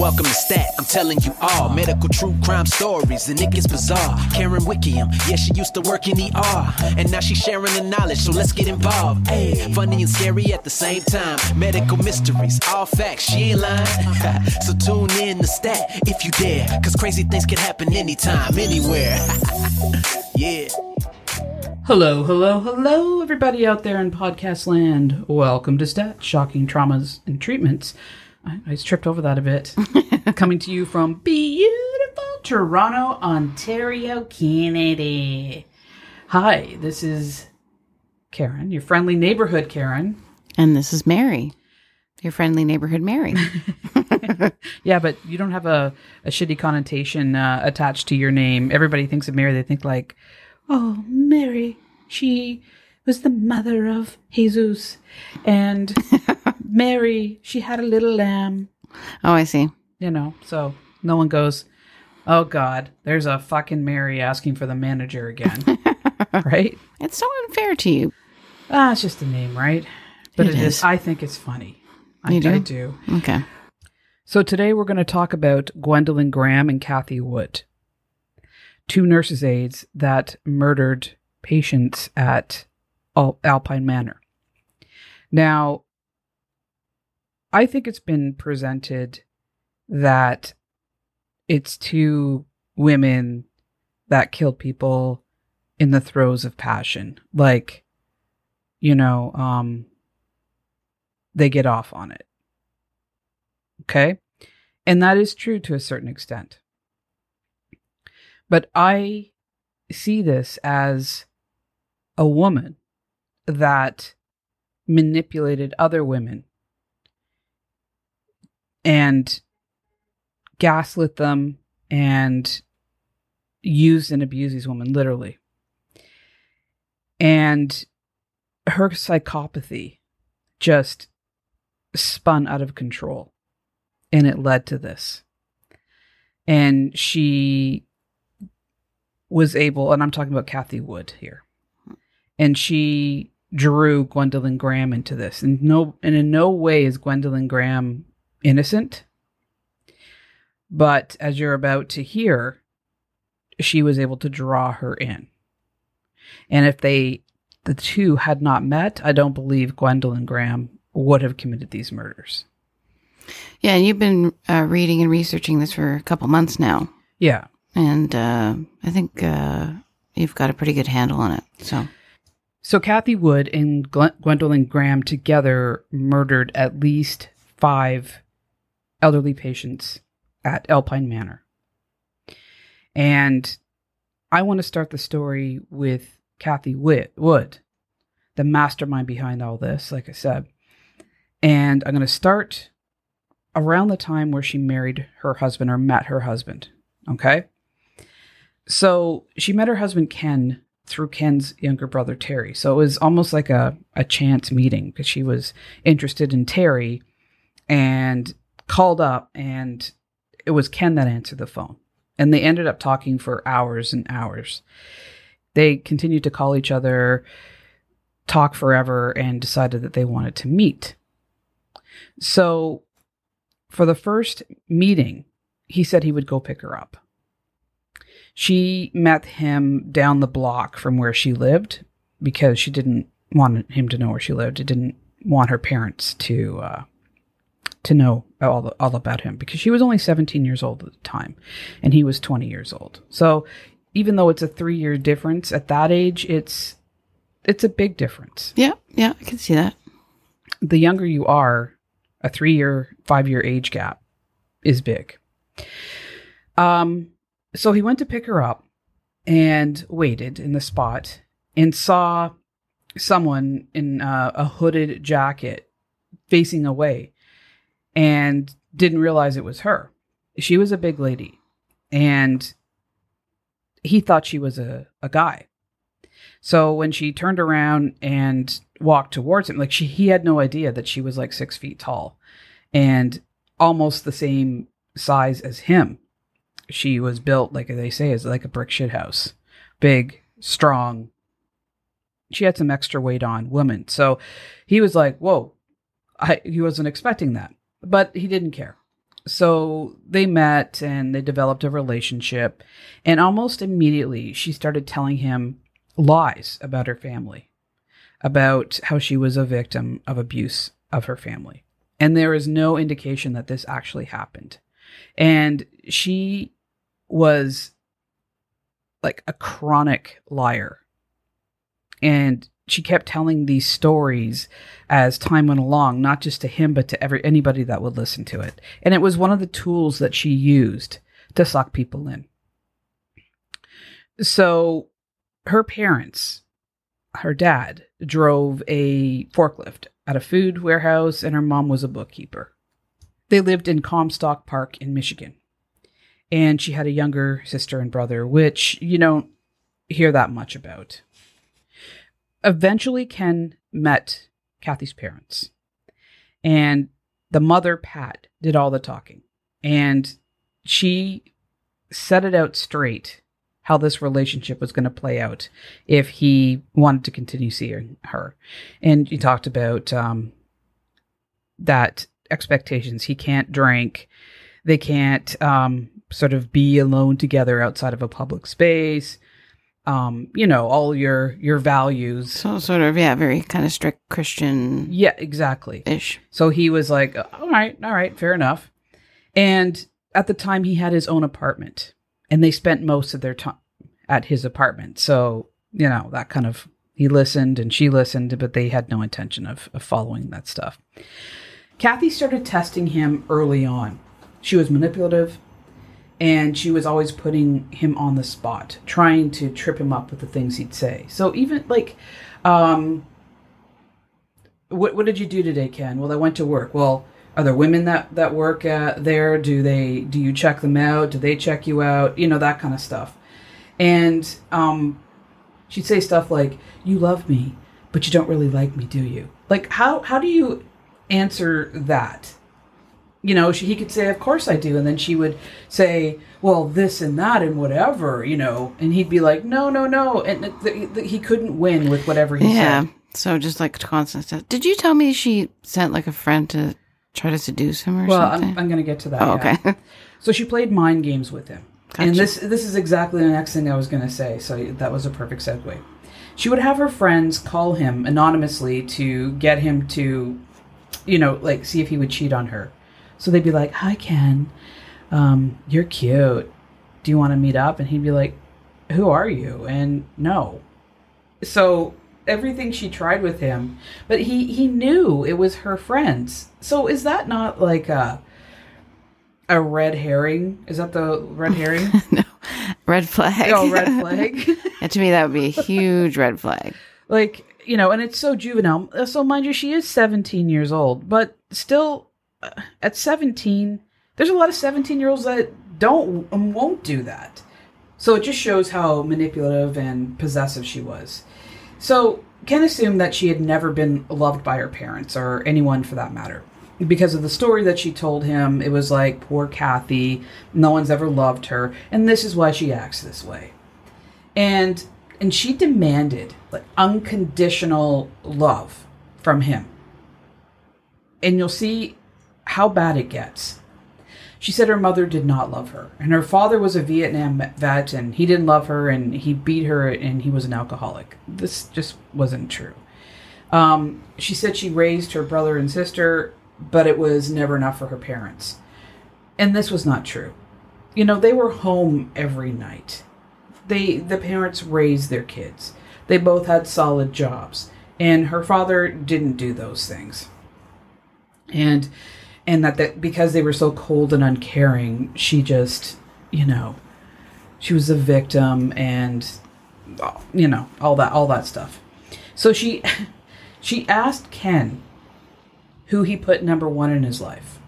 Welcome to Stat, I'm telling you all medical true crime stories, and it gets bizarre. Karen Wickiam, yeah, she used to work in the ER, and now she's sharing the knowledge, so let's get involved. Hey, funny and scary at the same time. Medical mysteries, all facts, she ain't lying. so tune in to Stat if you dare, cause crazy things can happen anytime, anywhere. yeah. Hello, hello, hello, everybody out there in podcast land. Welcome to Stat Shocking Traumas and Treatments. I, I tripped over that a bit. Coming to you from beautiful Toronto, Ontario, Canada. Hi, this is Karen, your friendly neighborhood Karen. And this is Mary, your friendly neighborhood Mary. Yeah, but you don't have a, a shitty connotation uh, attached to your name. Everybody thinks of Mary, they think like, oh, Mary, she was the mother of Jesus. And Mary, she had a little lamb. oh, I see. You know, so no one goes, oh, God, there's a fucking Mary asking for the manager again. right? It's so unfair to you. Ah, it's just a name, right? But It it is. is. I think it's funny. I, You do? I do. Okay. So today we're going to talk about Gwendolyn Graham and Cathy Wood, two nurses' aides that murdered patients at Al- Alpine Manor. Now, I think it's been presented that it's two women that killed people in the throes of passion. Like, you know, um, they get off on it. Okay. And that is true to a certain extent. But I see this as a woman that manipulated other women and gaslit them and used and abused these women, literally. And her psychopathy just spun out of control and it led to this. And she was able, and I'm talking about Cathy Wood here, and she drew Gwendolyn Graham into this. And no, and in no way is Gwendolyn Graham innocent. But as you're about to hear, she was able to draw her in. And if they, the two had not met, I don't believe Gwendolyn Graham would have committed these murders. Yeah, and you've been uh, reading and researching this for a couple months now. Yeah. And uh, I think uh, you've got a pretty good handle on it. So, So Cathy Wood and Gwendolyn Graham together murdered at least five elderly patients at Alpine Manor. And I want to start the story with Cathy Witt- Wood, the mastermind behind all this, like I said. And I'm going to start around the time where she married her husband or met her husband. Okay. So she met her husband Ken through Ken's younger brother Terry. So it was almost like a, a chance meeting because she was interested in Terry and called up and it was Ken that answered the phone. And they ended up talking for hours and hours. They continued to call each other, talk forever, and decided that they wanted to meet. So for the first meeting, he said he would go pick her up. She met him down the block from where she lived because she didn't want him to know where she lived. It didn't want her parents to uh, to know all the, all about him because she was only 17 years old at the time, and he was 20 years old. So even though it's a three year difference at that age, it's it's a big difference. yeah, yeah, I can see that. The younger you are, a three year, five year age gap is big. Um, so he went to pick her up and waited in the spot and saw someone in uh, a hooded jacket facing away and didn't realize it was her. She was a big lady and he thought she was a, a guy. So when she turned around and walked towards him, like she, he had no idea that she was like six feet tall and almost the same size as him. She was built, like they say, as like a brick shit house. Big, strong. She had some extra weight on, woman. So he was like, whoa, I, he wasn't expecting that, but he didn't care. So they met and they developed a relationship. And almost immediately, she started telling him lies about her family, about how she was a victim of abuse of her family. And there is no indication that this actually happened. And she was like a chronic liar. And she kept telling these stories as time went along, not just to him, but to every anybody that would listen to it. And it was one of the tools that she used to suck people in. So her parents, her dad, drove a forklift at a food warehouse, and her mom was a bookkeeper. They lived in Comstock Park in Michigan. And she had a younger sister and brother, which you don't hear that much about eventually Ken met Cathy's parents. And the mother, Pat, did all the talking. And she set it out straight how this relationship was going to play out if he wanted to continue seeing her. And he talked about um, that expectations. He can't drink. They can't um, sort of be alone together outside of a public space um, you know, all your your values. So sort of, yeah, very kind of strict Christian. Yeah, exactly. Ish. So he was like, all right, all right, fair enough. And at the time, he had his own apartment, and they spent most of their time at his apartment. So you know that kind of he listened and she listened, but they had no intention of, of following that stuff. Cathy started testing him early on. She was manipulative and she was always putting him on the spot, trying to trip him up with the things he'd say. So even like, um, what what did you do today, Ken? Well, I went to work. Well, are there women that that work at there? Do they do you check them out? Do they check you out? You know that kind of stuff. And um, she'd say stuff like, "You love me, but you don't really like me, do you?" Like how how do you answer that? You know, she, he could say, "Of course I do," and then she would say, "Well, this and that and whatever," you know, and he'd be like, "No, no, no," and th- th- he couldn't win with whatever he yeah. said. So just like constant stuff. Did you tell me she sent like a friend to try to seduce him or Well, something? I'm, I'm going to get to that. oh, yeah. okay. So she played mind games with him, and this this is exactly the next thing I was going to say. So that was a perfect segue. She would have her friends call him anonymously to get him to, you know, like see if he would cheat on her. So they'd be like, "Hi, Ken, um, you're cute. Do you want to meet up?" And he'd be like, "Who are you?" And no. So everything she tried with him, but he he knew it was her friends. So is that not like a a red herring? Is that the red herring? no. Red flag. oh, red flag. Yeah, to me, that would be a huge red flag. like you know, and it's so juvenile. So mind you, she is 17 years old, but still, Uh, at 17, there's a lot of 17 year olds that don't and won't do that. So it just shows how manipulative and possessive she was. So Ken assumed that she had never been loved by her parents or anyone for that matter. Because of the story that she told him, it was like, poor Cathy, no one's ever loved her, and this is why she acts this way. And and she demanded like unconditional love from him. And you'll see how bad it gets. She said her mother did not love her, and her father was a Vietnam vet, and he didn't love her, and he beat her, and he was an alcoholic. This just wasn't true. Um, she said she raised her brother and sister, but it was never enough for her parents. And this was not true. You know, they were home every night. They the parents raised their kids. They both had solid jobs, and her father didn't do those things. And and that, that because they were so cold and uncaring, she just, you know, she was a victim and you know, all that all that stuff. So she she asked Ken who he put number 1 in his life.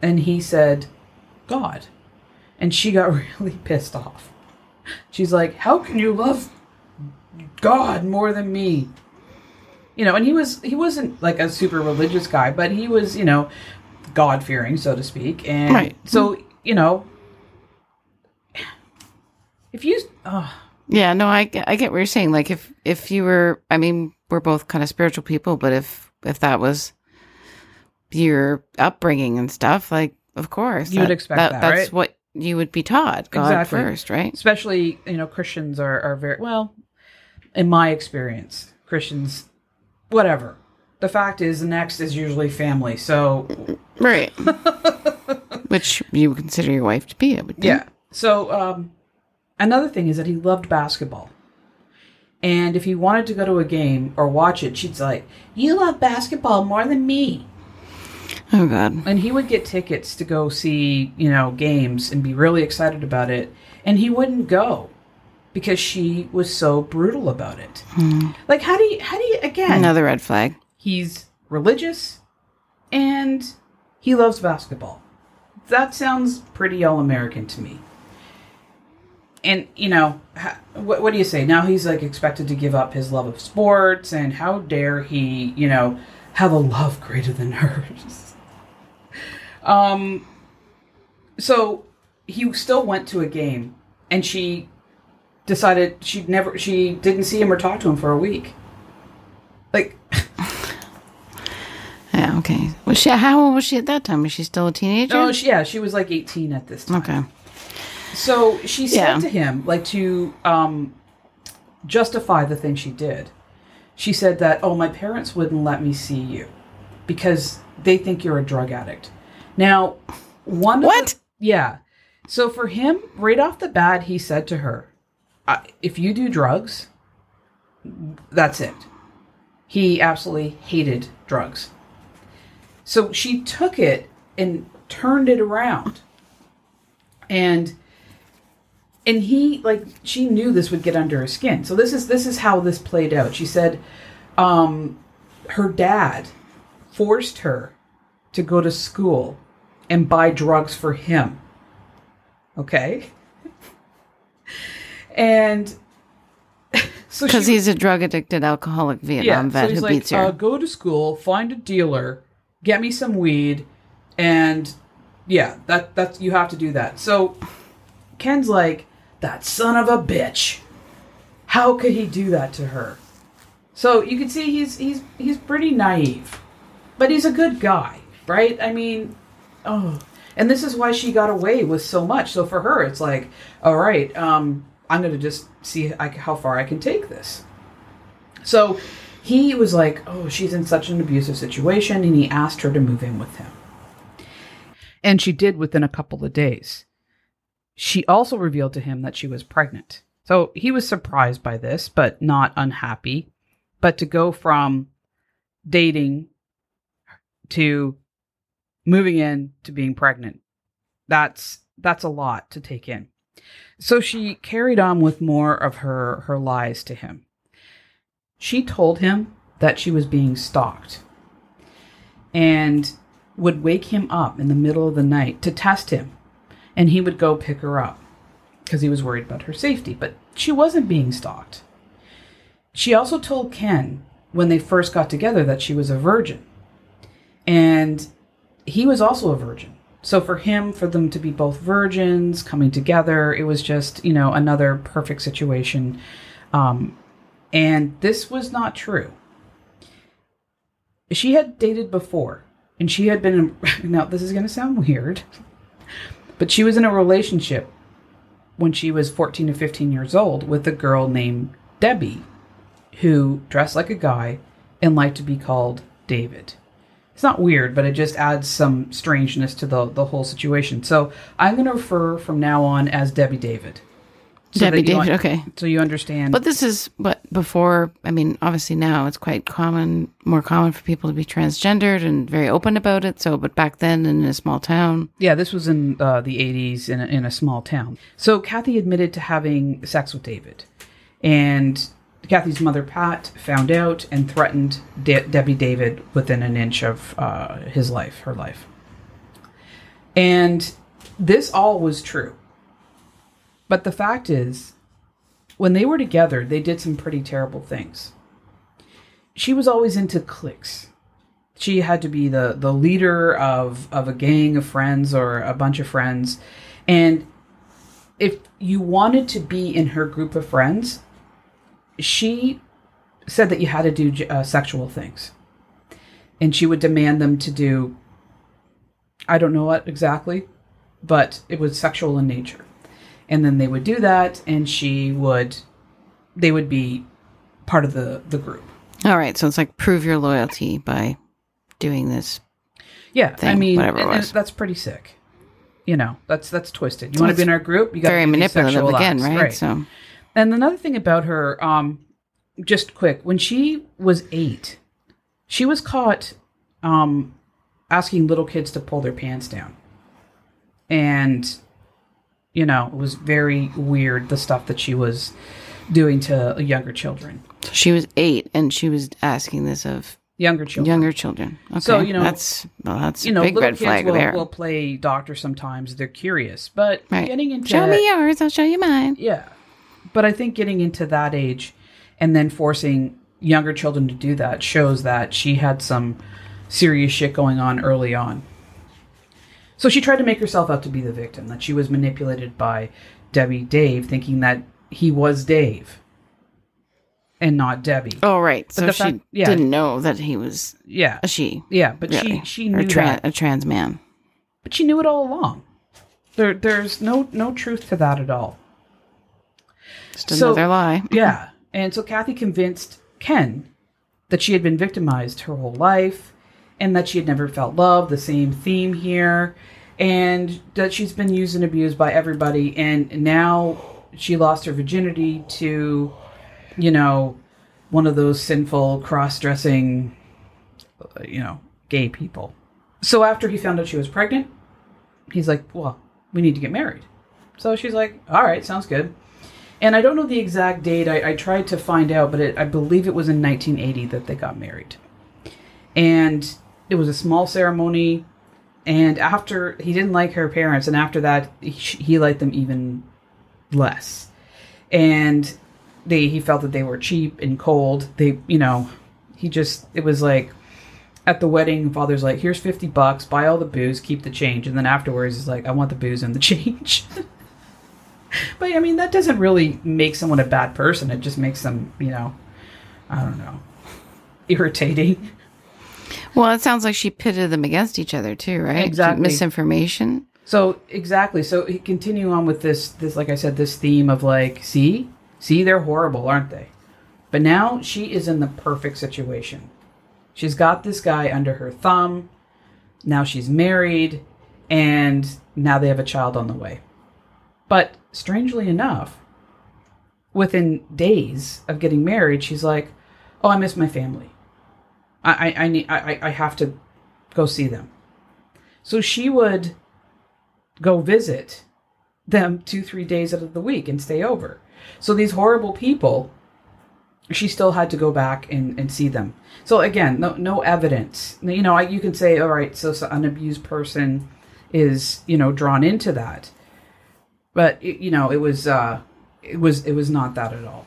And he said God. And she got really pissed off. She's like, "How can you love God more than me?" You know, and he was he wasn't like a super religious guy, but he was, you know, God fearing, so to speak. And Right. so, you know, if you Yeah, no, I get, I get what you're saying. Like if if you were, I mean, we're both kind of spiritual people, but if if that was your upbringing and stuff, like of course. You would expect that, That's right? what you would be taught. God Exactly. first, right? especially you know christians are, are very well in my experience christians whatever the fact is the next is usually family so Right. Which you would consider your wife to be, I would think. yeah so um another thing is that he loved basketball and if he wanted to go to a game or watch it she'd like you love basketball more than me Oh God. and he would get tickets to go see you know games and be really excited about it and he wouldn't go because she was so brutal about it like how do you how do you again Another red flag. he's religious and he loves basketball. That sounds pretty all-american to me. And you know what, what do you say? Now he's like expected to give up his love of sports and how dare he you know have a love greater than hers. Um so he still went to a game and she decided she'd never she didn't see him or talk to him for a week like Yeah, okay. Was she how old was she at that time? Was she still a teenager? oh she, yeah she was like 18 at this time okay. So she said Yeah. to him, like to um, justify the thing she did, she said that, oh, my parents wouldn't let me see you because they think you're a drug addict. Now, one What? the- yeah. So for him, right off the bat, he said to her, "I- if you do drugs, that's it. He absolutely hated drugs. So she took it and turned it around. And and he like she knew this would get under her skin. So this is this is how this played out. She said um her dad forced her to go to school and buy drugs for him. Okay? And so Because he's a drug addicted alcoholic Vietnam vet he's who like, beats her. Uh, go to school, find a dealer, get me some weed, and yeah, that that's you have to do that. So Ken's like, that son of a bitch. How could he do that to her? So you can see he's he's he's pretty naive, but he's a good guy, right? I mean, oh, and this is why she got away with so much. So for her, it's like, all right, um, I'm gonna just see how far I can take this. So he was like, oh, she's in such an abusive situation, and he asked her to move in with him. And she did within a couple of days. She also revealed to him that she was pregnant. So he was surprised by this, but not unhappy. But to go from dating to moving in to being pregnant, that's that's a lot to take in. So she carried on with more of her her lies to him. She told him that she was being stalked and would wake him up in the middle of the night to test him. And he would go pick her up because he was worried about her safety. But she wasn't being stalked. She also told Ken when they first got together that she was a virgin. And he was also a virgin. So for him, for them to be both virgins coming together, it was just, you know, another perfect situation. Um, and this was not true. She had dated before, and she had been in, now this is going to sound weird, but she was in a relationship when she was 14 to 15 years old with a girl named Debbie who dressed like a guy and liked to be called David. It's not weird, but it just adds some strangeness to the the whole situation. So I'm going to refer from now on as Debbie David. So Debbie David, un- okay. So you understand. But this is what before. I mean, obviously now it's quite common, more common for people to be transgendered and very open about it. So, but back then in a small town, Yeah, this was in uh, the 80s in a, in a small town. So Cathy admitted to having sex with David. And Cathy's mother, Pat, found out and threatened De- Debbie David within an inch of uh, his life, her life. And this all was true. But the fact is, when they were together, they did some pretty terrible things. She was always into cliques she had to be the the leader of of a gang of friends or a bunch of friends and if you wanted to be in her group of friends she said that you had to do uh, sexual things and she would demand them to do I don't know what exactly, but it was sexual in nature. And then they would do that, and she would, they would be part of the the group. All right, so it's like prove your loyalty by doing this. Yeah, I mean, whatever and- that's pretty sick. You know, that's that's twisted. You want to be in our group? You got Very manipulative again, right? So And another thing about her, um, just quick, when she was eight, she was caught um, asking little kids to pull their pants down. And, you know, it was very weird the stuff that she was doing to younger children. So she was eight, and she was asking this of Younger children. younger children. Okay, So, you know- that's well, that's you know, a big little red kids flag will, there. will play doctor sometimes. They're curious. But right. getting into show me yours, I'll show you mine. Yeah. But I think getting into that age and then forcing younger children to do that shows that she had some serious shit going on early on. So she tried to make herself out to be the victim, that she was manipulated by Debbie Dave, thinking that he was Dave and not Debbie. Oh, right. So she fact- yeah. didn't know that he was Yeah. a she. Yeah, but Really. she she knew that. a trans man. But she knew it all along. There there's no no truth to that at all. Just So- another lie. Yeah. And so Cathy convinced Ken that she had been victimized her whole life and that she had never felt love, the same theme here, and that she's been used and abused by everybody. And now she lost her virginity to, you know, one of those sinful, cross dressing, uh, you know, gay people. So after he found out she was pregnant, he's like, well, we need to get married. So she's like, all right, sounds good. And I don't know the exact date. I, I tried to find out, but it, I believe it was in 1980 that they got married. And it was a small ceremony. And after he didn't like her parents, and after that he, he liked them even less. And they he felt that they were cheap and cold. They you know he just it was like at the wedding, father's like, "Here's fifty bucks, buy all the booze, keep the change." And then afterwards, he's like, "I want the booze and the change." but I mean, that doesn't really make someone a bad person. It just makes them, you know, I don't know, irritating. Well, it sounds like she pitted them against each other too, right? Exactly. Misinformation. So exactly. So he continue on with this. This, like I said, this theme of like, see, see, they're horrible, aren't they? But now she is in the perfect situation. She's got this guy under her thumb. Now she's married, and now they have a child on the way. But strangely enough, within days of getting married, she's like, "Oh, I miss my family. I, I, I need, I, I- have to go see them." So she would go visit them two, three days out of the week and stay over. So these horrible people, she still had to go back and, and see them. So again, no no evidence. You know, you can say, all right, so, so an abused person is you know drawn into that, but it, you know, it was uh, it was it was not that at all.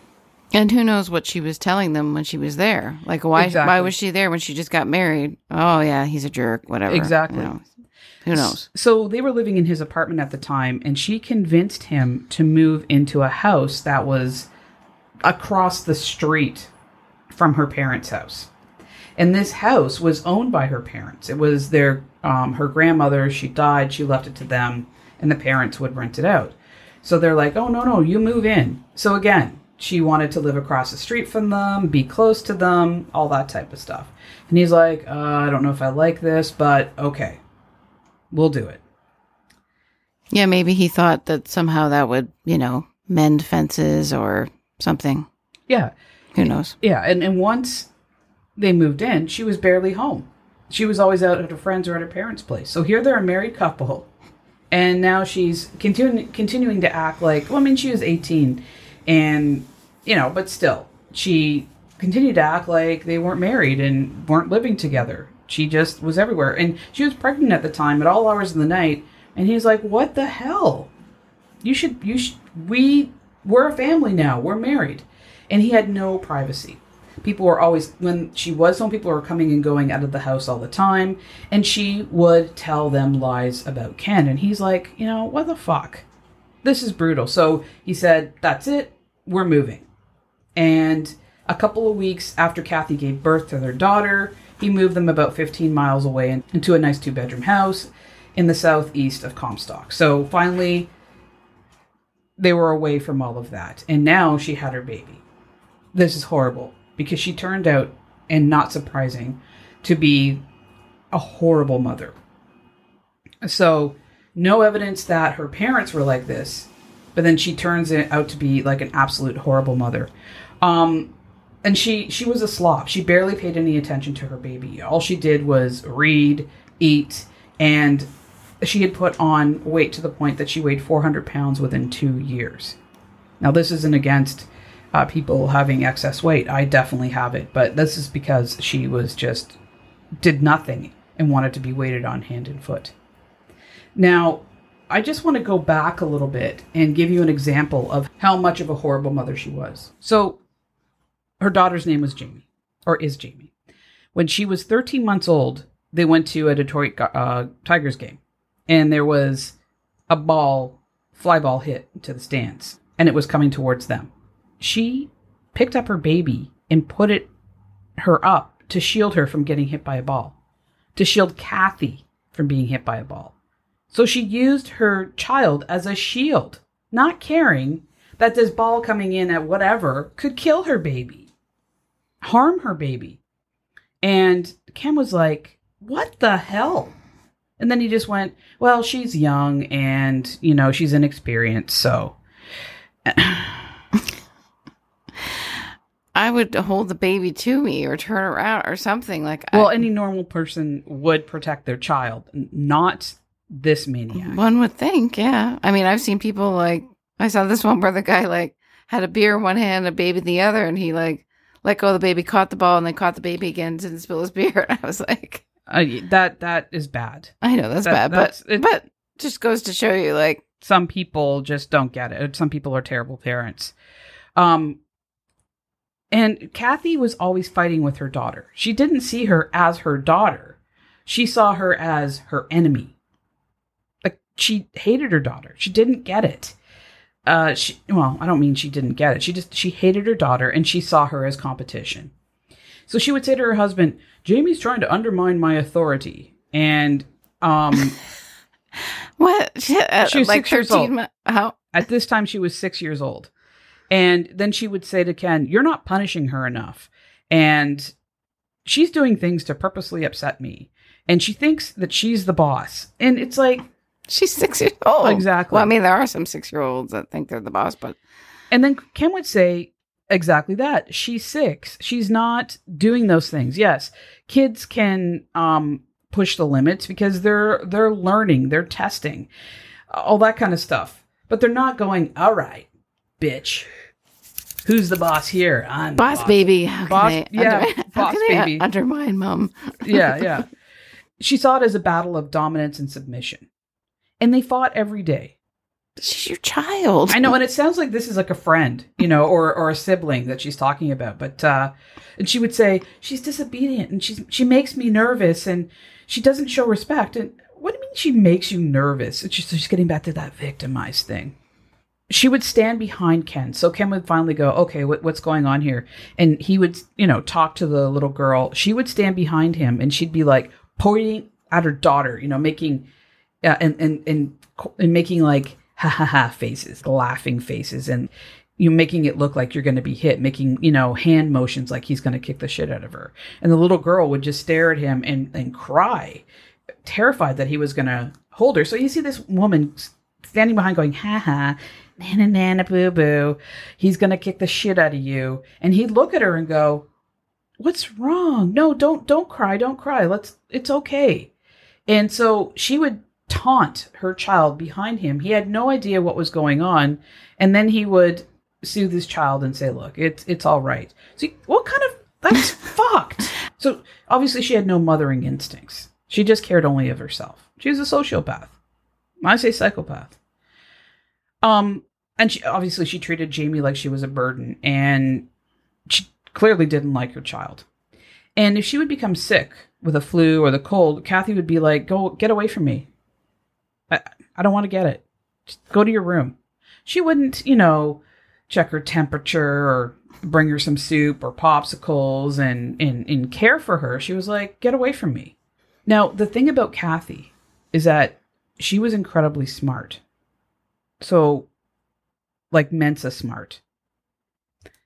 And who knows what she was telling them when she was there? Like, why? Why was she there when she just got married? Oh yeah, he's a jerk. Whatever. Exactly. You know. Who knows? So they were living in his apartment at the time, and she convinced him to move into a house that was across the street from her parents' house. And this house was owned by her parents. It was their um, her grandmother. She died. She left it to them, and the parents would rent it out. So they're like, "Oh no, no, you move in." So again, she wanted to live across the street from them, be close to them, all that type of stuff. And he's like, uh, "I don't know if I like this, but okay, we'll do it." Yeah, maybe he thought that somehow that would, you know, mend fences or something. Yeah, Who knows? Yeah, and, and once they moved in, she was barely home. She was always out at her friends or at her parents' place. So here they're a married couple, and now she's continuing continuing to act like. Well, I mean, she was eighteen, and you know, but still, she continued to act like they weren't married and weren't living together. She just was everywhere, and she was pregnant at the time at all hours of the night. And he's like, "What the hell? You should, you should, we, we're a family now. We're married." And he had no privacy. People were always, when she was home, people were coming and going out of the house all the time. And she would tell them lies about Ken. And he's like, you know, what the fuck? This is brutal. So he said, that's it. We're moving. And a couple of weeks after Cathy gave birth to their daughter, he moved them about 15 miles away into a nice two bedroom house. in the southeast of Comstock. So finally, they were away from all of that. And now she had her baby. This is horrible because she turned out, and not surprising, to be a horrible mother. So, no evidence that her parents were like this, but then she turns it out to be like an absolute horrible mother. Um, and she she was a slop. She barely paid any attention to her baby. All she did was read, eat, and she had put on weight to the point that she weighed 400 pounds within two years. Now, this isn't against uh, people having excess weight. I definitely have it, but this is because she was just did nothing and wanted to be weighted on hand and foot. Now, I just want to go back a little bit and give you an example of how much of a horrible mother she was. So, her daughter's name was Jamie, or is Jamie. When she was 13 months old, they went to a Detroit uh, Tigers game, and there was a ball, fly ball hit to the stands, and it was coming towards them. She picked up her baby and put it her up to shield her from getting hit by a ball, to shield Cathy from being hit by a ball. So she used her child as a shield, not caring that this ball coming in at whatever could kill her baby, harm her baby. And Ken was like, What the hell? And then he just went, Well, she's young and, you know, she's inexperienced. So. I would hold the baby to me or turn around or something like. Well, I, any normal person would protect their child, not this maniac. one would think, yeah. I mean, I've seen people like I saw this one where the guy like had a beer in one hand, a baby in the other, and he like let go of the baby, caught the ball, and then caught the baby again, didn't spill his beer. And I was like, Uh, that that is bad. I know that's That- bad, that's- but it- but just goes to show you, like, Some people just don't get it. Some people are terrible parents. Um, and Cathy was always fighting with her daughter. She didn't see her as her daughter. She saw her as her enemy. She hated her daughter. She didn't get it. Uh, she well, I don't mean she didn't get it. She just she hated her daughter and she saw her as competition. So she would say to her husband, "Jamie's trying to undermine my authority." And um, what? Uh, She was like six years old. mo- How? At this time, she was six years old. And then she would say to Ken, You're not punishing her enough. And she's doing things to purposely upset me. And she thinks that she's the boss. And it's like, She's six years old. Exactly. Well, I mean, there are some six year olds that think they're the boss, but and then Ken would say exactly that. She's six. She's not doing those things. Yes, kids can um, push the limits because they're they're learning, they're testing, all that kind of stuff. But they're not going, all right, bitch. Who's the boss here? I'm the boss, baby. How can Boss- yeah, under- how boss can baby. undermine mom? yeah, yeah. She saw it as a battle of dominance and submission. And they fought every day. She's your child. I know, and it sounds like this is like a friend, you know, or or a sibling that she's talking about. But uh and she would say, She's disobedient and she's she makes me nervous and she doesn't show respect. And what do you mean she makes you nervous? It's just she's getting back to that victimized thing. She would stand behind Ken. So Ken would finally go, Okay, what, what's going on here? And he would, you know, talk to the little girl. She would stand behind him and she'd be like pointing at her daughter, you know, making yeah, and and and and making like ha ha ha faces, laughing faces, and you making it look like you're going to be hit, making you know hand motions like he's going to kick the shit out of her, and the little girl would just stare at him and and cry, terrified that he was going to hold her. So you see this woman standing behind, going ha ha. Nana nana boo boo, he's gonna kick the shit out of you, and he'd look at her and go, "What's wrong? No, don't don't cry, don't cry. Let's, it's okay." And so she would taunt her child behind him. He had no idea what was going on. And then he would soothe his child and say, Look, it's it's all right. See, what kind of that's fucked. So obviously she had no mothering instincts. She just cared only of herself. She was a sociopath. I say psychopath. Um, and she obviously she treated Jamie like she was a burden, and she clearly didn't like her child. And if she would become sick with a flu or the cold, Cathy would be like, "Go get away from me. I I don't want to get it. Just go to your room." She wouldn't, you know, check her temperature or bring her some soup or popsicles and and and care for her. She was like, "Get away from me." Now, the thing about Cathy is that she was incredibly smart. So, like Mensa smart.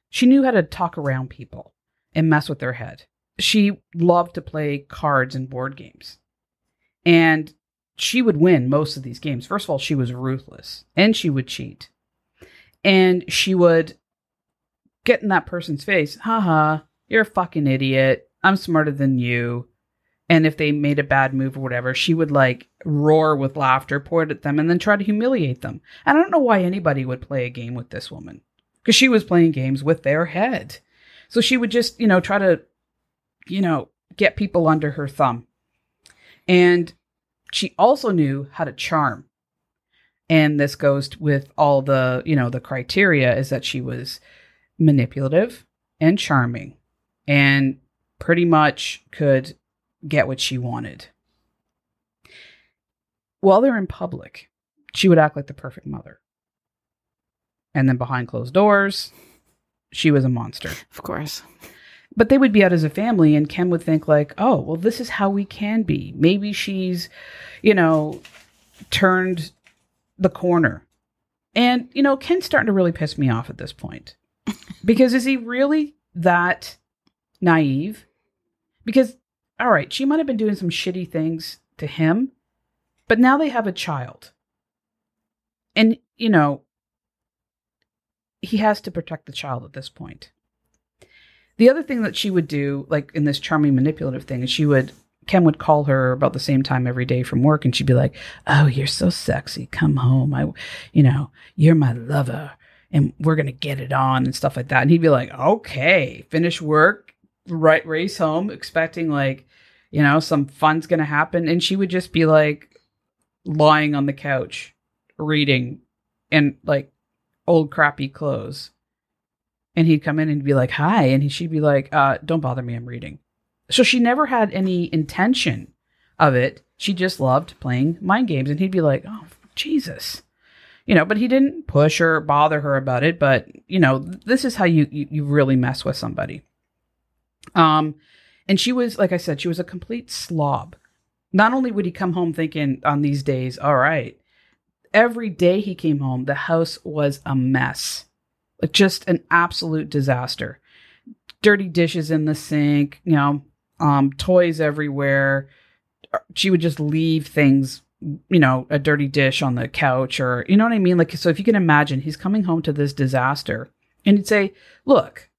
She knew how to talk around people and mess with their head. She loved to play cards and board games. And she would win most of these games. First of all, she was ruthless and she would cheat. And she would get in that person's face, haha, you're a fucking idiot. I'm smarter than you. And if they made a bad move or whatever, she would like roar with laughter, point at them, and then try to humiliate them. And I don't know why anybody would play a game with this woman because she was playing games with their head. So she would just, you know, try to, you know, get people under her thumb. And she also knew how to charm. And this goes with all the, you know, the criteria is that she was manipulative and charming and pretty much could get what she wanted. While they're in public, she would act like the perfect mother. And then behind closed doors, she was a monster. Of course. But they would be out as a family, and Ken would think, like, oh, well, this is how we can be. Maybe she's, you know, turned the corner. And, you know, Ken's starting to really piss me off at this point. because is he really that naive? Because all right, she might have been doing some shitty things to him, but now they have a child. And, you know, he has to protect the child at this point. The other thing that she would do, like in this charming manipulative thing, is she would, Ken would call her about the same time every day from work and she'd be like, Oh, you're so sexy. Come home. I, you know, you're my lover and we're to get it on and stuff like that. And he'd be like, Okay, finish work, right, race home, expecting like, you know, some fun's to happen. And she would just be like lying on the couch reading in like old crappy clothes. And he'd come in and be like, hi. And he, she'd be like, uh, don't bother me. I'm reading. So she never had any intention of it. She just loved playing mind games. And he'd be like, oh, Jesus. You know, but he didn't push or bother her about it. But, you know, this is how you, you, you really mess with somebody. Um, and she was, like I said, she was a complete slob. Not only would he come home thinking on these days, all right, every day he came home, the house was a mess. Just an absolute disaster. Dirty dishes in the sink, you know, um, toys everywhere. She would just leave things, you know, a dirty dish on the couch or, you know what I mean? Like, so if you can imagine, he's coming home to this disaster and he'd say, look,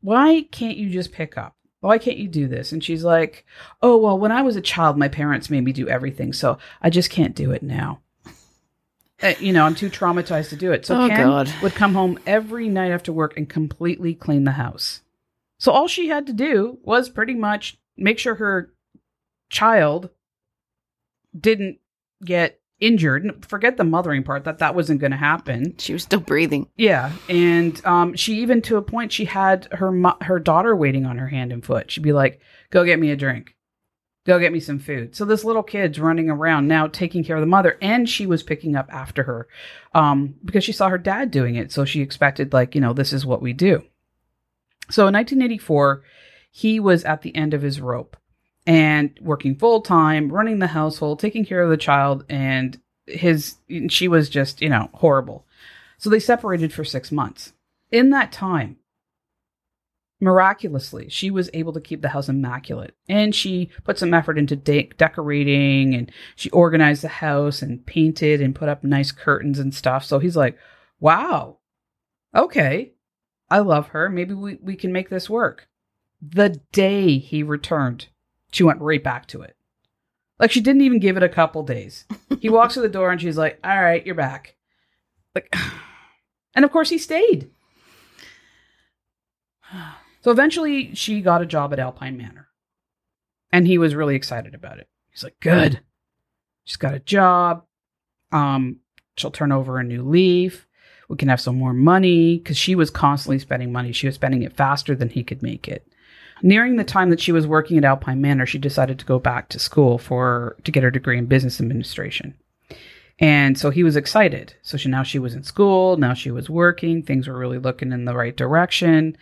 why can't you just pick up? why can't you do this? And she's like, oh, well, when I was a child, my parents made me do everything. So I just can't do it now. Uh, you know, I'm too traumatized to do it. So Oh, Ken God. would come home every night after work and completely clean the house. So all she had to do was pretty much make sure her child didn't get injured. Forget the mothering part that that wasn't going to happen. She was still breathing. Yeah, and um, she even to a point she had her mo- her daughter waiting on her hand and foot. She'd be like, "Go get me a drink, go get me some food." So this little kid's running around now taking care of the mother, and she was picking up after her um, because she saw her dad doing it. So she expected like you know this is what we do. So in 1984, he was at the end of his rope and working full time, running the household, taking care of the child, and his she was just you know horrible. So they separated for six months. In that time, miraculously, she was able to keep the house immaculate, and she put some effort into de- decorating, and she organized the house and painted and put up nice curtains and stuff. So he's like, "Wow, okay, I love her. Maybe we, we can make this work." The day he returned, she went right back to it. Like she didn't even give it a couple days. He walks to the door and she's like, "All right, you're back." Like, and of course he stayed. So eventually, she got a job at Alpine Manor, and he was really excited about it. He's like, "Good, she's got a job. Um, she'll turn over a new leaf. We can have some more money because she was constantly spending money. She was spending it faster than he could make it." Nearing the time that she was working at Alpine Manor, she decided to go back to school for to get her degree in business administration. And so he was excited. So she, now she was in school, now she was working, things were really looking in the right direction.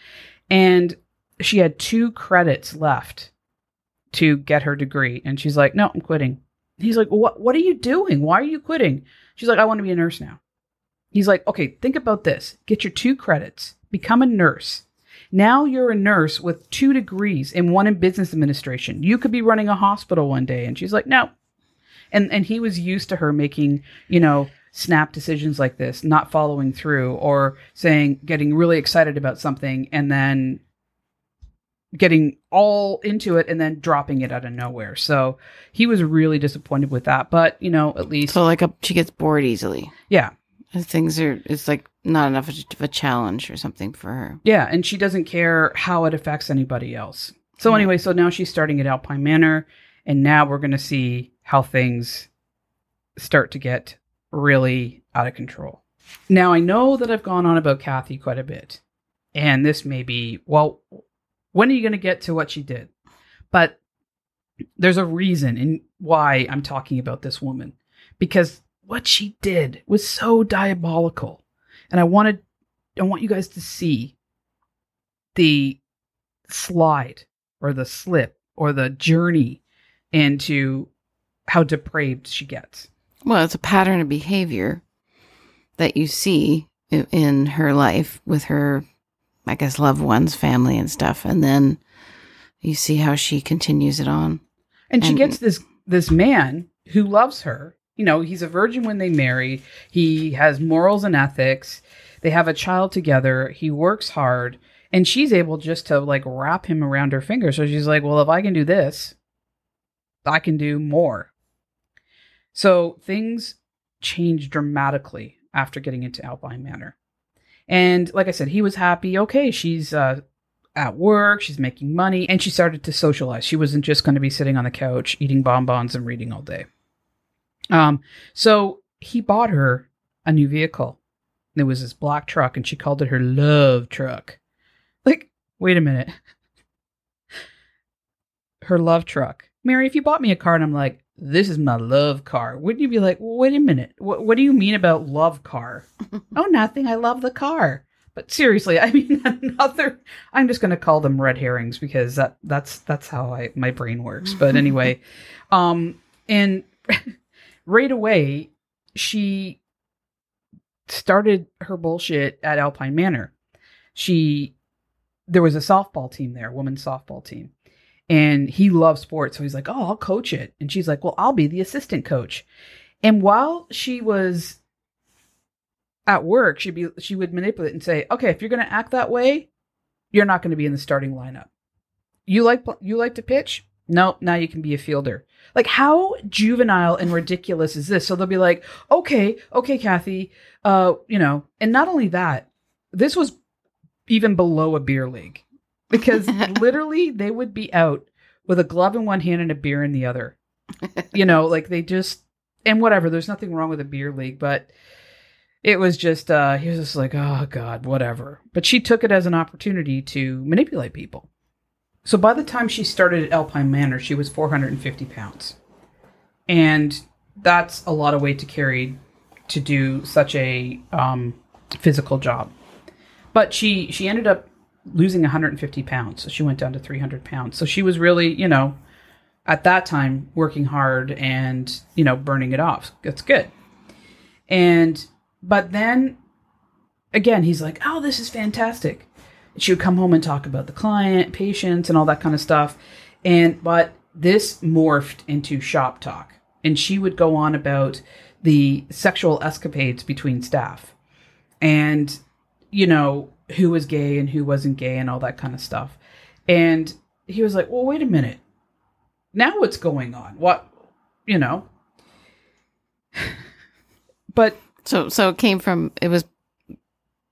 And she had two credits left to get her degree. And she's like, no, I'm quitting. He's like, "What what are you doing? Why are you quitting?" She's like, "I want to be a nurse now." He's like, "Okay, think about this. Get your two credits. Become a nurse. Now you're a nurse with two degrees and one in business administration. You could be running a hospital one day." And she's like, "No." And and he was used to her making, you know, snap decisions like this, not following through or saying getting really excited about something and then getting all into it and then dropping it out of nowhere. So he was really disappointed with that. But, you know, at least So like a, she gets bored easily. yeah. Things are it's like not enough of a challenge or something for her. Yeah, and she doesn't care how it affects anybody else. So Yeah. anyway, so now she's starting at Alpine Manor, and now we're going to see how things start to get really out of control. Now I know that I've gone on about Cathy quite a bit, and this may be well, when are you going to get to what she did? But there's a reason in why I'm talking about this woman because what she did was so diabolical, and I wanted I want you guys to see the slide or the slip or the journey into how depraved she gets. Well, it's a pattern of behavior that you see in her life with her, I guess, loved ones, family, and stuff. And then you see how she continues it on. And she And- gets this this man who loves her. You know, he's a virgin when they marry. He has morals and ethics. They have a child together. He works hard, and she's able just to like wrap him around her finger. So she's like, "Well, if I can do this, I can do more." So things changed dramatically after getting into Alpine Manor. And like I said, he was happy. Okay, she's uh, at work, she's making money, and she started to socialize. She wasn't just going to be sitting on the couch eating bonbons and reading all day. Um, so he bought her a new vehicle. It was this black truck, and she called it her love truck. Like, wait a minute. her love truck. Mary, if you bought me a car and I'm like, this is my love car, wouldn't you be like, well, wait a minute, what, what do you mean about love car? oh, nothing. I love the car. But seriously, I mean, another. I'm just going to call them red herrings because that that's that's how I my brain works. But anyway, um, and right away she started her bullshit at Alpine Manor. She there was a softball team there, women's softball team, and he loves sports, so he's like, "Oh, I'll coach it," and she's like, "Well, I'll be the assistant coach." And while she was at work, she'd be she would manipulate and say, "Okay, if you're going to act that way, you're not going to be in the starting lineup. You like you like to pitch? No, now you can be a fielder." Like how juvenile and ridiculous is this? So they'll be like, "Okay, okay, Cathy, uh, you know." And not only that, this was even below a beer league because literally they would be out with a glove in one hand and a beer in the other. You know, like they just and whatever, there's nothing wrong with a beer league, but it was just uh he was just like oh god whatever. But she took it as an opportunity to manipulate people. So by the time she started at alpine manor she was 450 pounds. And that's a lot of weight to carry to do such a um, physical job. But she she ended up losing 150 pounds so she went down to 300 pounds so she was really you know at that time working hard and you know burning it off that's good and but then again, he's like, oh, this is fantastic. She would come home and talk about the client, patients, and all that kind of stuff. And, but this morphed into shop talk. And she would go on about the sexual escapades between staff and, you know, who was gay and who wasn't gay and all that kind of stuff. And he was like, well, wait a minute. Now what's going on? What, you know? but So so it came from it was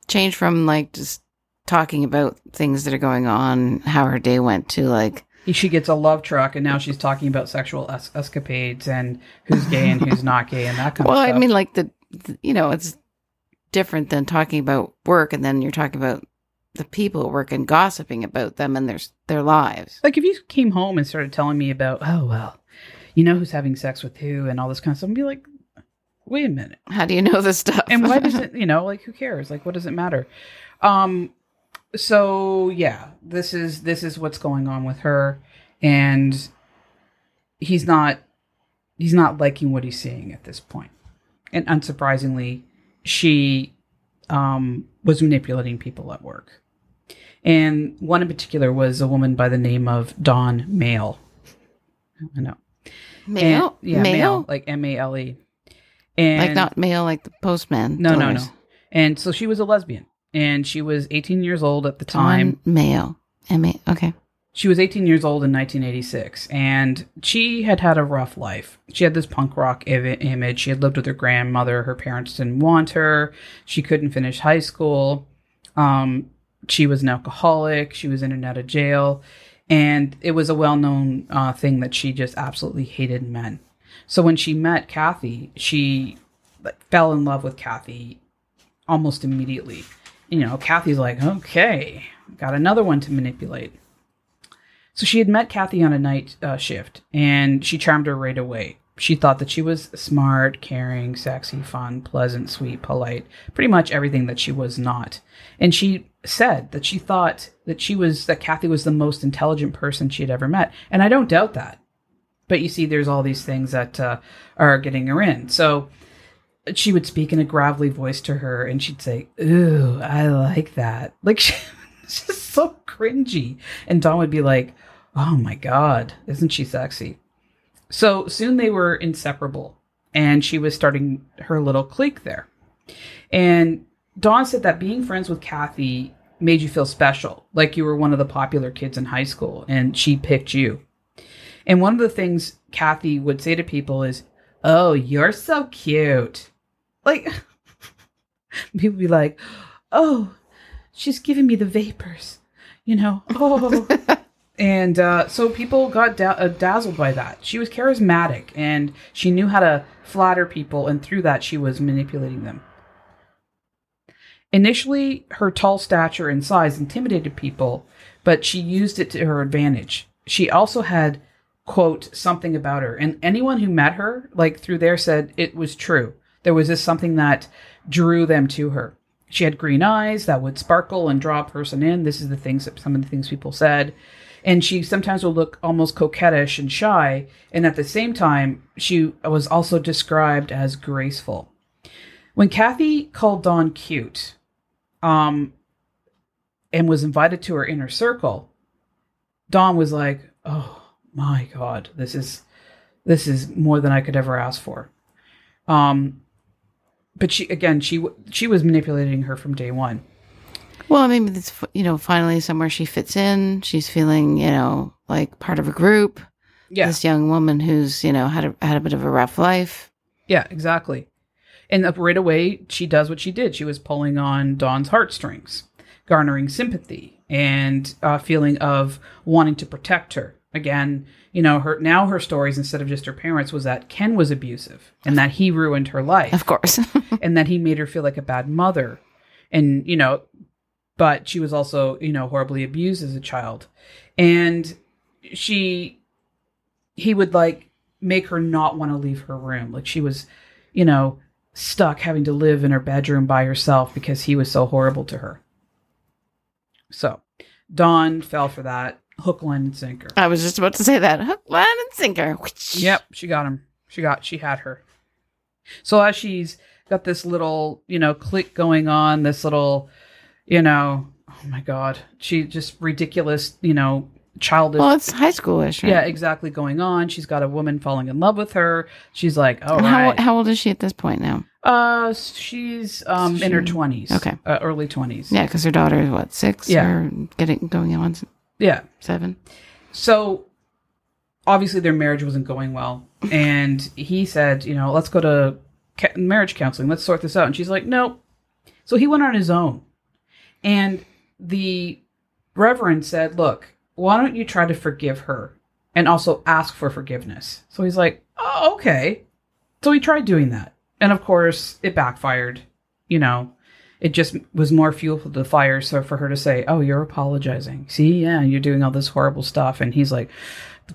changed from like just talking about things that are going on, how her day went to like she gets a love truck and now she's talking about sexual es- escapades and who's gay and who's not gay and that kind well, of stuff. Well, I mean like the, the you know, it's different than talking about work and then you're talking about the people at work and gossiping about them and their their lives. like if you came home and started telling me about, oh well, you know who's having sex with who and all this kind of stuff, I'd be like, wait a minute. How do you know this stuff? And why does it, you know, like who cares? Like what does it matter? Um, so yeah, this is this is what's going on with her, and he's not he's not liking what he's seeing at this point. And unsurprisingly, she um, was manipulating people at work. And one in particular was a woman by the name of Dawn Male. I know. Male? And- yeah, male? male, like M A L E. And Like not male, like the postman. no, no, no. And so she was a lesbian, and she was 18 years old at the time. Dawn male. M A. Okay. She was 18 years old in 1986, and she had had a rough life. She had this punk rock Im- image. She had lived with her grandmother. Her parents didn't want her. She couldn't finish high school. Um, she was an alcoholic. She was in and out of jail. And it was a well known uh, thing that she just absolutely hated men. So when she met Cathy, she fell in love with Cathy almost immediately. You know, Cathy's like, okay, got another one to manipulate. So she had met Cathy on a night uh, shift, and she charmed her right away. She thought that she was smart, caring, sexy, fun, pleasant, sweet, polite, pretty much everything that she was not. And she said that she thought that she was that Cathy was the most intelligent person she had ever met, and I don't doubt that. But you see, there's all these things that uh, are getting her in. So she would speak in a gravelly voice to her, and she'd say, "Ooh, I like that." Like she, it's just so cringy. And Dawn would be like, "Oh my god, isn't she sexy?" So soon they were inseparable, and she was starting her little clique there. And Dawn said that being friends with Cathy made you feel special, like you were one of the popular kids in high school, and she picked you. And one of the things Cathy would say to people is, "Oh, you're so cute." Like people be like, "Oh, she's giving me the vapors," you know. Oh, and uh, so people got da- uh, dazzled by that. She was charismatic, and she knew how to flatter people, and through that, she was manipulating them. Initially, her tall stature and size intimidated people, but she used it to her advantage. She also had, quote, something about her. And anyone who met her, like through there, said it was true. There was just something that drew them to her. She had green eyes that would sparkle and draw a person in. This is the things that some of the things people said. And she sometimes would look almost coquettish and shy. And at the same time, she was also described as graceful. When Cathy called Dawn cute, um, and was invited to her inner circle, Dawn was like, "Oh my god, this is this is more than I could ever ask for." Um, but she again, she she was manipulating her from day one. Well, I mean, it's you know finally somewhere she fits in. She's feeling you know like part of a group. Yeah, This young woman who's you know had a had a bit of a rough life. yeah, exactly. And uh, right away, she does what she did. She was pulling on Dawn's heartstrings, garnering sympathy and a feeling of wanting to protect her. Again, you know, her now her stories instead of just her parents was that Ken was abusive and that he ruined her life. Of course. and that he made her feel like a bad mother. And you know but she was also you know horribly abused as a child. And she he would like make her not want to leave her room. Like she was you know stuck having to live in her bedroom by herself because he was so horrible to her. So dawn fell for that hook line and sinker I was just about to say that hook, line, and sinker. Yep, she got him. She got she had her. So as she's got this little, you know, click going on, this little, you know, oh my god, she just ridiculous, you know, childish. Well, it's high schoolish, right? yeah, exactly going on. She's got a woman falling in love with her. She's like, oh, how right. how old is she at this point now? uh, she's um in her twenties. okay. uh, early twenties. Yeah, because her daughter is what six Yeah. or getting going on yeah. seven. So obviously their marriage wasn't going well, and he said, you know, let's go to ca- marriage counseling. Let's sort this out. And she's like, nope. So he went on his own, and the reverend said, look, why don't you try to forgive her and also ask for forgiveness? So he's like, oh, okay. So he tried doing that, and of course it backfired. You know, it just was more fuel for the fire. So for her to say, "Oh, you're apologizing. See, yeah, you're doing all this horrible stuff," and he's like,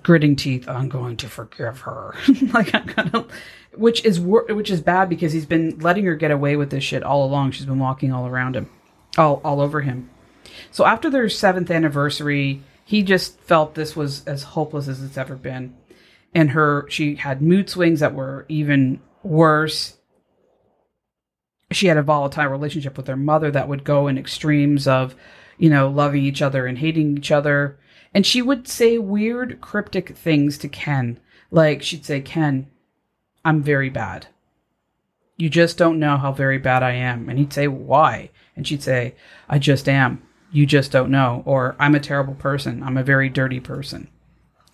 gritting teeth, "I'm going to forgive her." like I'm gonna, which is which is bad because he's been letting her get away with this shit all along. She's been walking all around him, all all over him. So after their seventh anniversary, he just felt this was as hopeless as it's ever been. and her she had mood swings that were even worse she had a volatile relationship with her mother that would go in extremes of you know loving each other and hating each other. And she would say weird cryptic things to ken. Like she'd say ken i'm very bad. You just don't know how very bad i am. And he'd say why? And she'd say i just am. You just don't know. Or i'm a terrible person. I'm a very dirty person.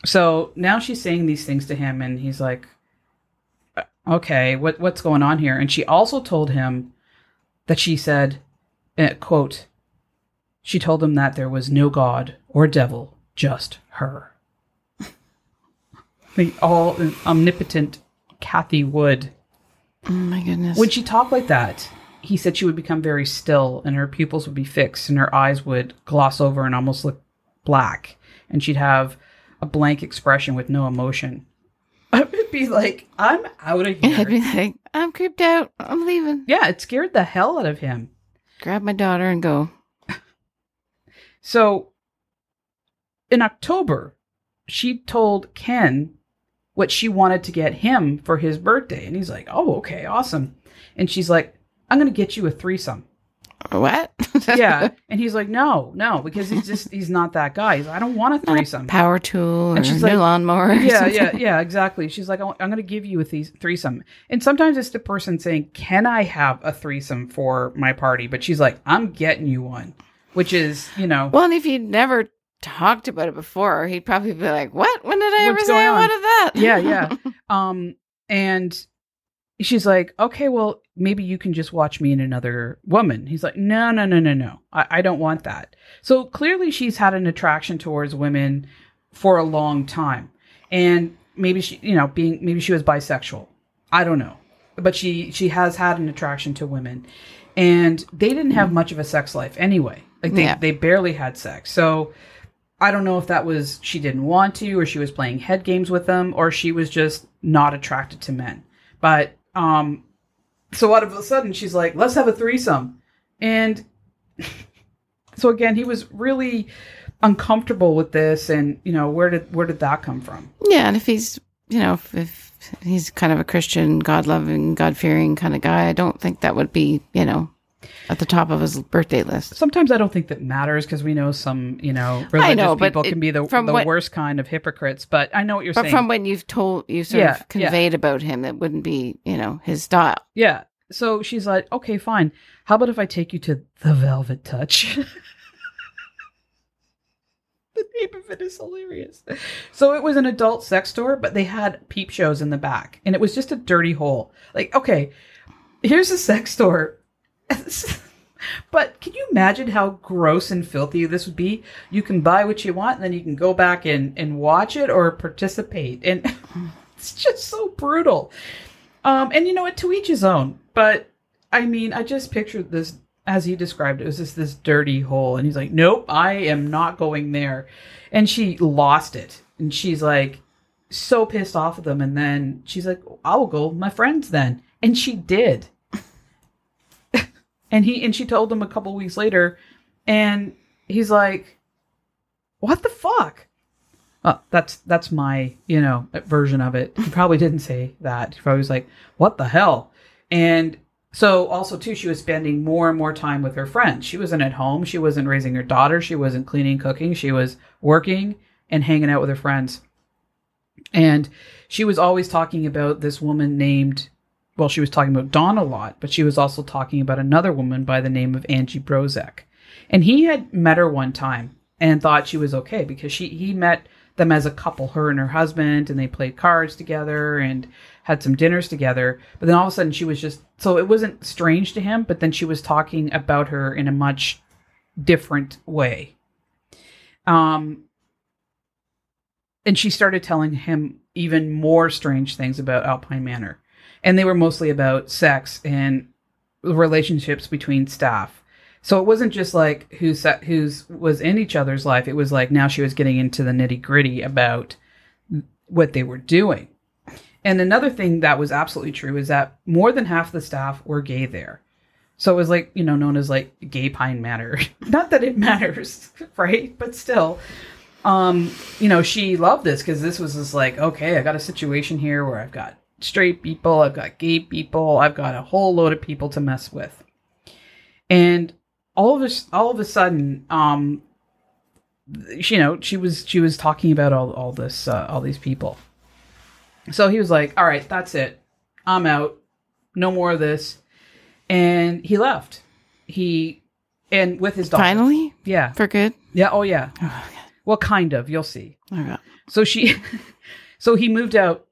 So now she's saying these things to him and he's like okay what what's going on here and she also told him that she said uh, quote she told him that there was no god or devil just her the all omnipotent cathy wood Oh my goodness. when she talked like that, he said she would become very still and her pupils would be fixed and her eyes would gloss over and almost look black. And she'd have a blank expression with no emotion. Be like, I'm out of I'd be here. like, I'm creeped out. I'm leaving. yeah, it scared the hell out of him. Grab my daughter and go. So in October, she told Ken what she wanted to get him for his birthday. And he's like, oh, okay, awesome. And she's like, I'm going to get you a threesome. What? yeah. And he's like, no, no, because he's just, he's not that guy. He's like, I don't want a Not a threesome. power tool And she's new like, lawnmower. yeah, yeah, yeah, exactly. She's like, I'm going to give you a these threesome. And sometimes it's the person saying, can I have a threesome for my party? But she's like, I'm getting you one, which is, you know, Well, and if he'd never talked about it before, he'd probably be like, "What? When did I What's ever say I wanted that?" Yeah, yeah. Um, and she's like, okay, well, maybe you can just watch me and another woman. He's like, no, no, no, no, no. I, I don't want that. So clearly she's had an attraction towards women for a long time. And maybe she, you know, being, maybe she was bisexual. I don't know. But she, she has had an attraction to women. And they didn't have much of a sex life anyway. Like they, Yeah. they barely had sex. So I don't know if that was she didn't want to, or she was playing head games with them, or she was just not attracted to men. But um, so all of a sudden she's like, "Let's have a threesome," and so again, he was really uncomfortable with this, and you know, where did where did that come from? yeah. And if he's, you know, if, if he's kind of a Christian, God loving, God fearing kind of guy, I don't think that would be, you know, at the top of his birthday list. Sometimes I don't think that matters because we know some, you know, religious know, people it- can be the, the what- worst kind of hypocrites. But I know what you're But saying. from when you've told, you sort Yeah, of yeah. conveyed about him, that wouldn't be, you know, his style. Yeah. So she's like, okay, fine. How about if I take you to the Velvet Touch? the name of it is hilarious. So it was an adult sex store, but they had peep shows in the back, and it was just a dirty hole. Like, okay, here's a sex store. but can you imagine how gross and filthy this would be? You can buy what you want, and then you can go back and, and watch it or participate. And it's just so brutal. Um, and you know what? To each his own. But I mean, I just pictured this as he described it. It was just this dirty hole, and he's like, "Nope, I am not going there." And she lost it, and she's like, so pissed off with them. And then she's like, "I'll go with my friends then," and she did. And he and she told him a couple weeks later, and he's like, "What the fuck?" Uh, that's that's my you know version of it. He probably didn't say that. He probably was like, "What the hell?" And so also too, she was spending more and more time with her friends. She wasn't at home. She wasn't raising her daughter. She wasn't cleaning, cooking. She was working and hanging out with her friends. And she was always talking about this woman named, well, she was talking about Dawn a lot, but she was also talking about another woman by the name of Angie Brozek. And he had met her one time and thought she was okay because she he met them as a couple, her and her husband, and they played cards together and had some dinners together. But then all of a sudden she was just so it wasn't strange to him, but then she was talking about her in a much different way. Um and she started telling him even more strange things about Alpine Manor. And they were mostly about sex and relationships between staff. So it wasn't just like who's who's was in each other's life. It was like now she was getting into the nitty gritty about what they were doing. And another thing that was absolutely true is that more than half the staff were gay there. So it was like, you know, known as like Gay Pine Manor. Not that it matters, right? But still. um, you know, she loved this because this was just like, okay, I got a situation here where I've got straight people, I've got gay people, I've got a whole load of people to mess with, and all of a all of a sudden, um, you know, she was she was talking about all all this uh, all these people. So he was like, "All right, that's it. I'm out. No more of this." And he left. He and with his daughter. Finally, Yeah. for good. Yeah, oh yeah. Well, kind of, you'll see. Okay. So she so he moved out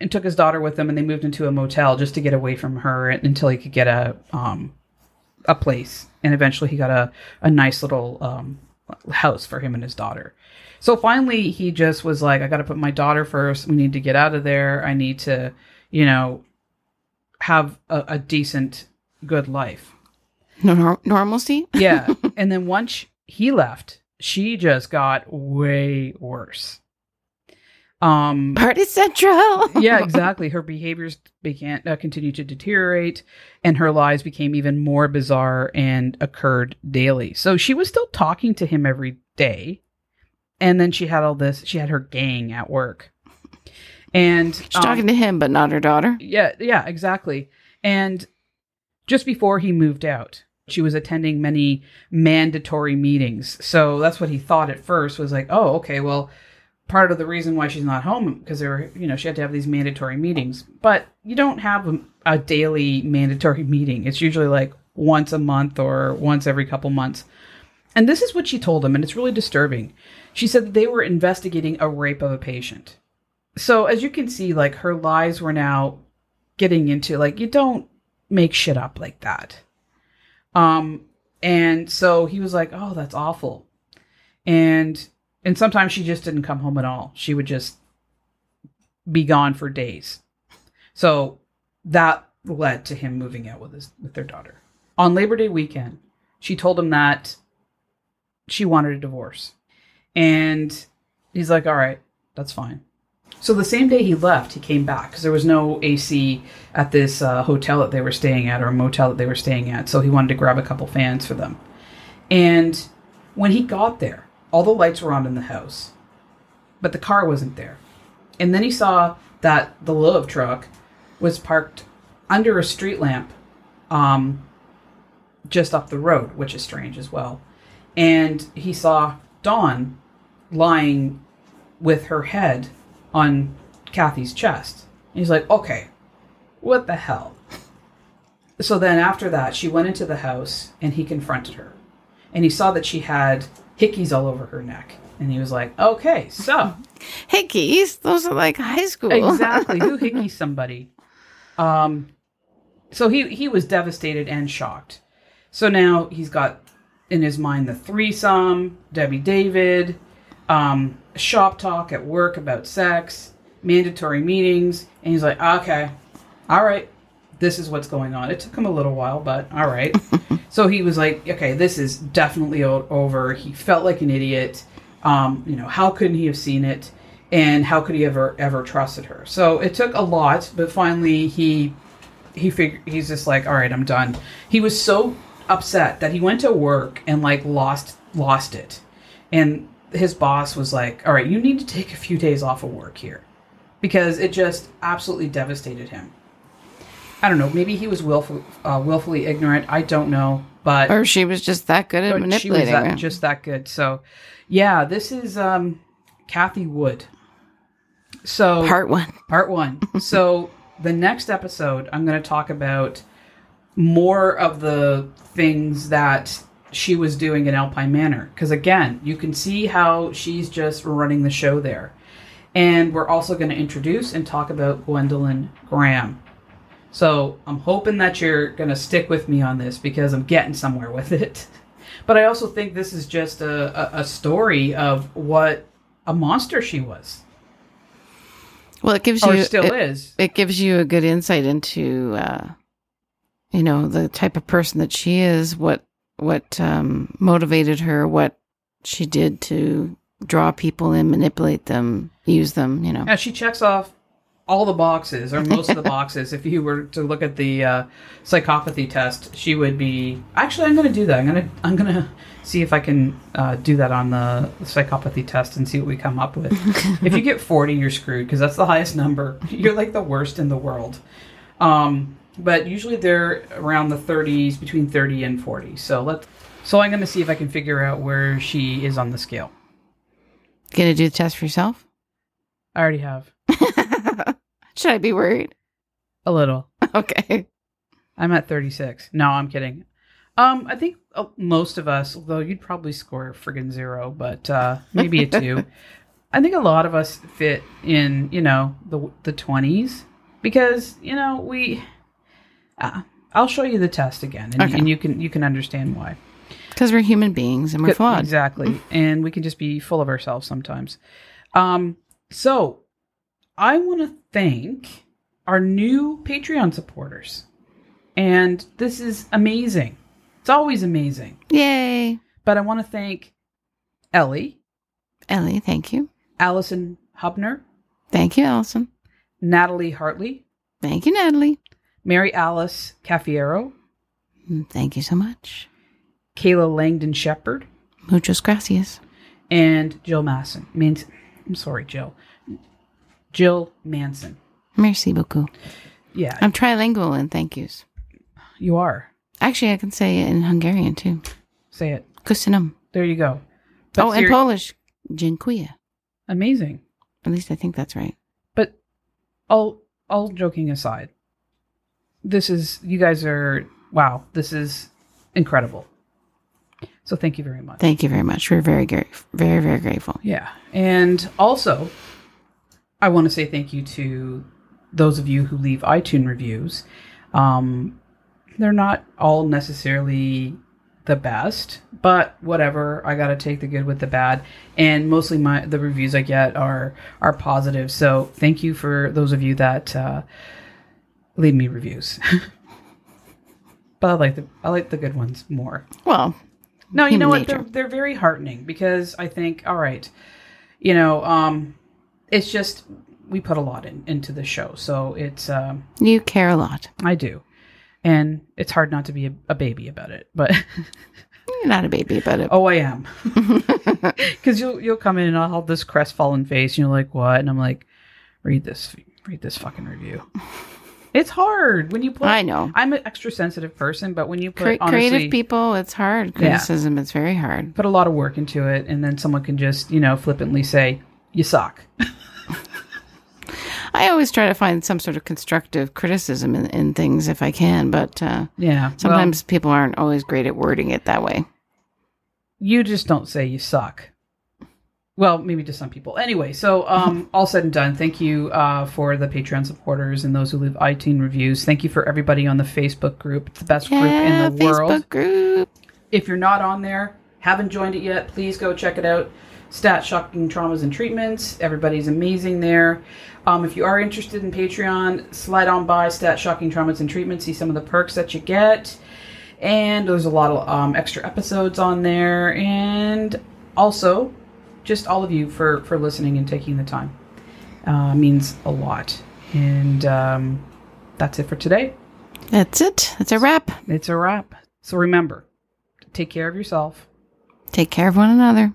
and took his daughter with him and they moved into a motel just to get away from her until he could get a um a place. And eventually he got a a nice little um house for him and his daughter. So finally he just was like I got to put my daughter first. We need to get out of there. I need to, you know, have a, a decent good life. No nor- normalcy. Yeah. and then once he left, she just got way worse. Um Party Central. yeah, exactly. Her behaviors began uh, continued to deteriorate, and her lies became even more bizarre and occurred daily. So she was still talking to him every day, and then she had all this. She had her gang at work, and She's talking to him, but not her daughter. yeah, yeah, exactly. And just before he moved out, she was attending many mandatory meetings. So that's what he thought at first was like, oh, okay, well, part of the reason why she's not home because there were, you know, she had to have these mandatory meetings. But you don't have a, a daily mandatory meeting. It's usually like once a month or once every couple months. And this is what she told him, and it's really disturbing. She said that they were investigating a rape of a patient. So as you can see, like her lies were now getting into like you don't make shit up like that. Um and so he was like, "Oh, that's awful." And and sometimes she just didn't come home at all. She would just be gone for days. So that led to him moving out with his with their daughter. On Labor Day weekend, she told him that she wanted a divorce. And he's like, "All right, that's fine." So the same day he left, he came back because there was no AC at this uh, hotel that they were staying at or a motel that they were staying at. So he wanted to grab a couple fans for them. And when he got there, all the lights were on in the house, but the car wasn't there. And then he saw that the Love truck was parked under a street lamp um, just up the road, which is strange as well. And he saw Dawn lying with her head on Cathy's chest. And he's like, okay, what the hell? So then after that, she went into the house and he confronted her. And he saw that she had hickeys all over her neck. And he was like, okay, so Hickeys. Those are like high school. exactly who hickeys somebody. Um, so he he was devastated and shocked. So now he's got in his mind the threesome, Debbie David, um, shop talk at work about sex, mandatory meetings, and he's like, okay, all right, this is what's going on. It took him a little while, but all right. so he was like, okay, this is definitely o- over. He felt like an idiot. Um, you know, how couldn't he have seen it? And how could he ever ever trusted her? So it took a lot, but finally he he figured he's just like, all right, I'm done. He was so upset that he went to work and like lost lost it, and his boss was like, all right, you need to take a few days off of work here, because it just absolutely devastated him. I don't know. Maybe he was willful, uh, willfully ignorant. I don't know, but Or she was just that good at but she was manipulating. that, just that good. So, yeah, this is um, Cathy Wood. So Part one. part one. so the next episode, I'm going to talk about more of the things that she was doing in Alpine Manor. Because again, you can see how she's just running the show there. And we're also going to introduce and talk about Gwendolyn Graham. So I'm hoping that you're going to stick with me on this because I'm getting somewhere with it. But I also think this is just a, a, a story of what a monster she was, Well, it gives or you still it, is. it gives you a good insight into uh you know the type of person that she is what what um motivated her what she did to draw people in manipulate them use them you know Yeah, she checks off all the boxes or most of the boxes. If you were to look at the uh, psychopathy test, she would be. Actually, I'm going to do that. I'm going to I'm going to see if I can uh, do that on the psychopathy test and see what we come up with. if you get 40, you're screwed because that's the highest number. You're like the worst in the world. Um, but usually they're around the 30s, between 30 and 40. So let's. So I'm going to see if I can figure out where she is on the scale. Gonna do the test for yourself? I already have Should I be worried? a little. Okay. I'm at 36. No, I'm kidding. Um, I think uh, most of us, although you'd probably score friggin' zero, but uh, maybe a two. I think a lot of us fit in, you know, the the 20s because you know we. Uh, I'll show you the test again, and, Okay. and you can you can understand why. Because we're human beings and we're flawed. Exactly. And we can just be full of ourselves sometimes. Um, so I want to thank our new Patreon supporters. And this is amazing. It's always amazing. Yay. But I want to thank Ellie, Ellie, thank you. Allison Hubner, Thank you, Allison. Natalie Hartley, Thank you, Natalie. Mary Alice Cafiero, Mm, Thank you so much. Kayla Langdon Shepherd, Muchas gracias. and Jill Masson. Mans- I'm sorry, Jill. Jill Manson. Merci beaucoup. Yeah, I'm trilingual in thank yous. you are. Actually, I can say it in Hungarian too. Say it. Kusinum. There you go. But Oh, in Polish, dziękuję. amazing. At least I think that's right. But all all joking aside, this is you guys are wow. This is incredible. So thank you very much. Thank you very much. We're very, very, very, very grateful. Yeah, and also, I want to say thank you to those of you who leave iTunes reviews. Um, they're not all necessarily the best, but whatever. I got to take the good with the bad, and mostly my the reviews I get are are positive. So thank you for those of you that uh, leave me reviews. but I like the I like the good ones more. Well, No, you know Human what? They're they're very heartening because I think, all right, you know, um, it's just we put a lot in, into the show, so it's um, you care a lot. I do, and it's hard not to be a, a baby about it. But You're not a baby, but a, oh, I am because you'll you'll come in and I'll have this crestfallen face, and you're like, what? And I'm like, read this, read this fucking review. It's hard when you put. I know. I'm an extra sensitive person, but when you put Cre- honestly, creative people, it's hard. Criticism, it's very hard. put a lot of work into it, and then someone can just you know flippantly say you suck. I always try to find some sort of constructive criticism in, in things if I can, but uh, Yeah. well, sometimes people aren't always great at wording it that way. you just don't say you suck. Well, maybe to some people. Anyway, so um, all said and done, thank you uh, for the Patreon supporters and those who leave iTunes reviews. Thank you for everybody on the Facebook group. It's the best group in the Facebook world. group. If you're not on there, haven't joined it yet, please go check it out. Stat Shocking Traumas and Treatments. Everybody's amazing there. Um, if you are interested in Patreon, slide on by Stat Shocking Traumas and Treatments, see some of the perks that you get. And there's a lot of um, extra episodes on there. And also, just all of you for, for listening and taking the time. Uh, means a lot. And um, that's it for today. That's it. That's a wrap. It's a wrap. So remember, take care of yourself. Take care of one another.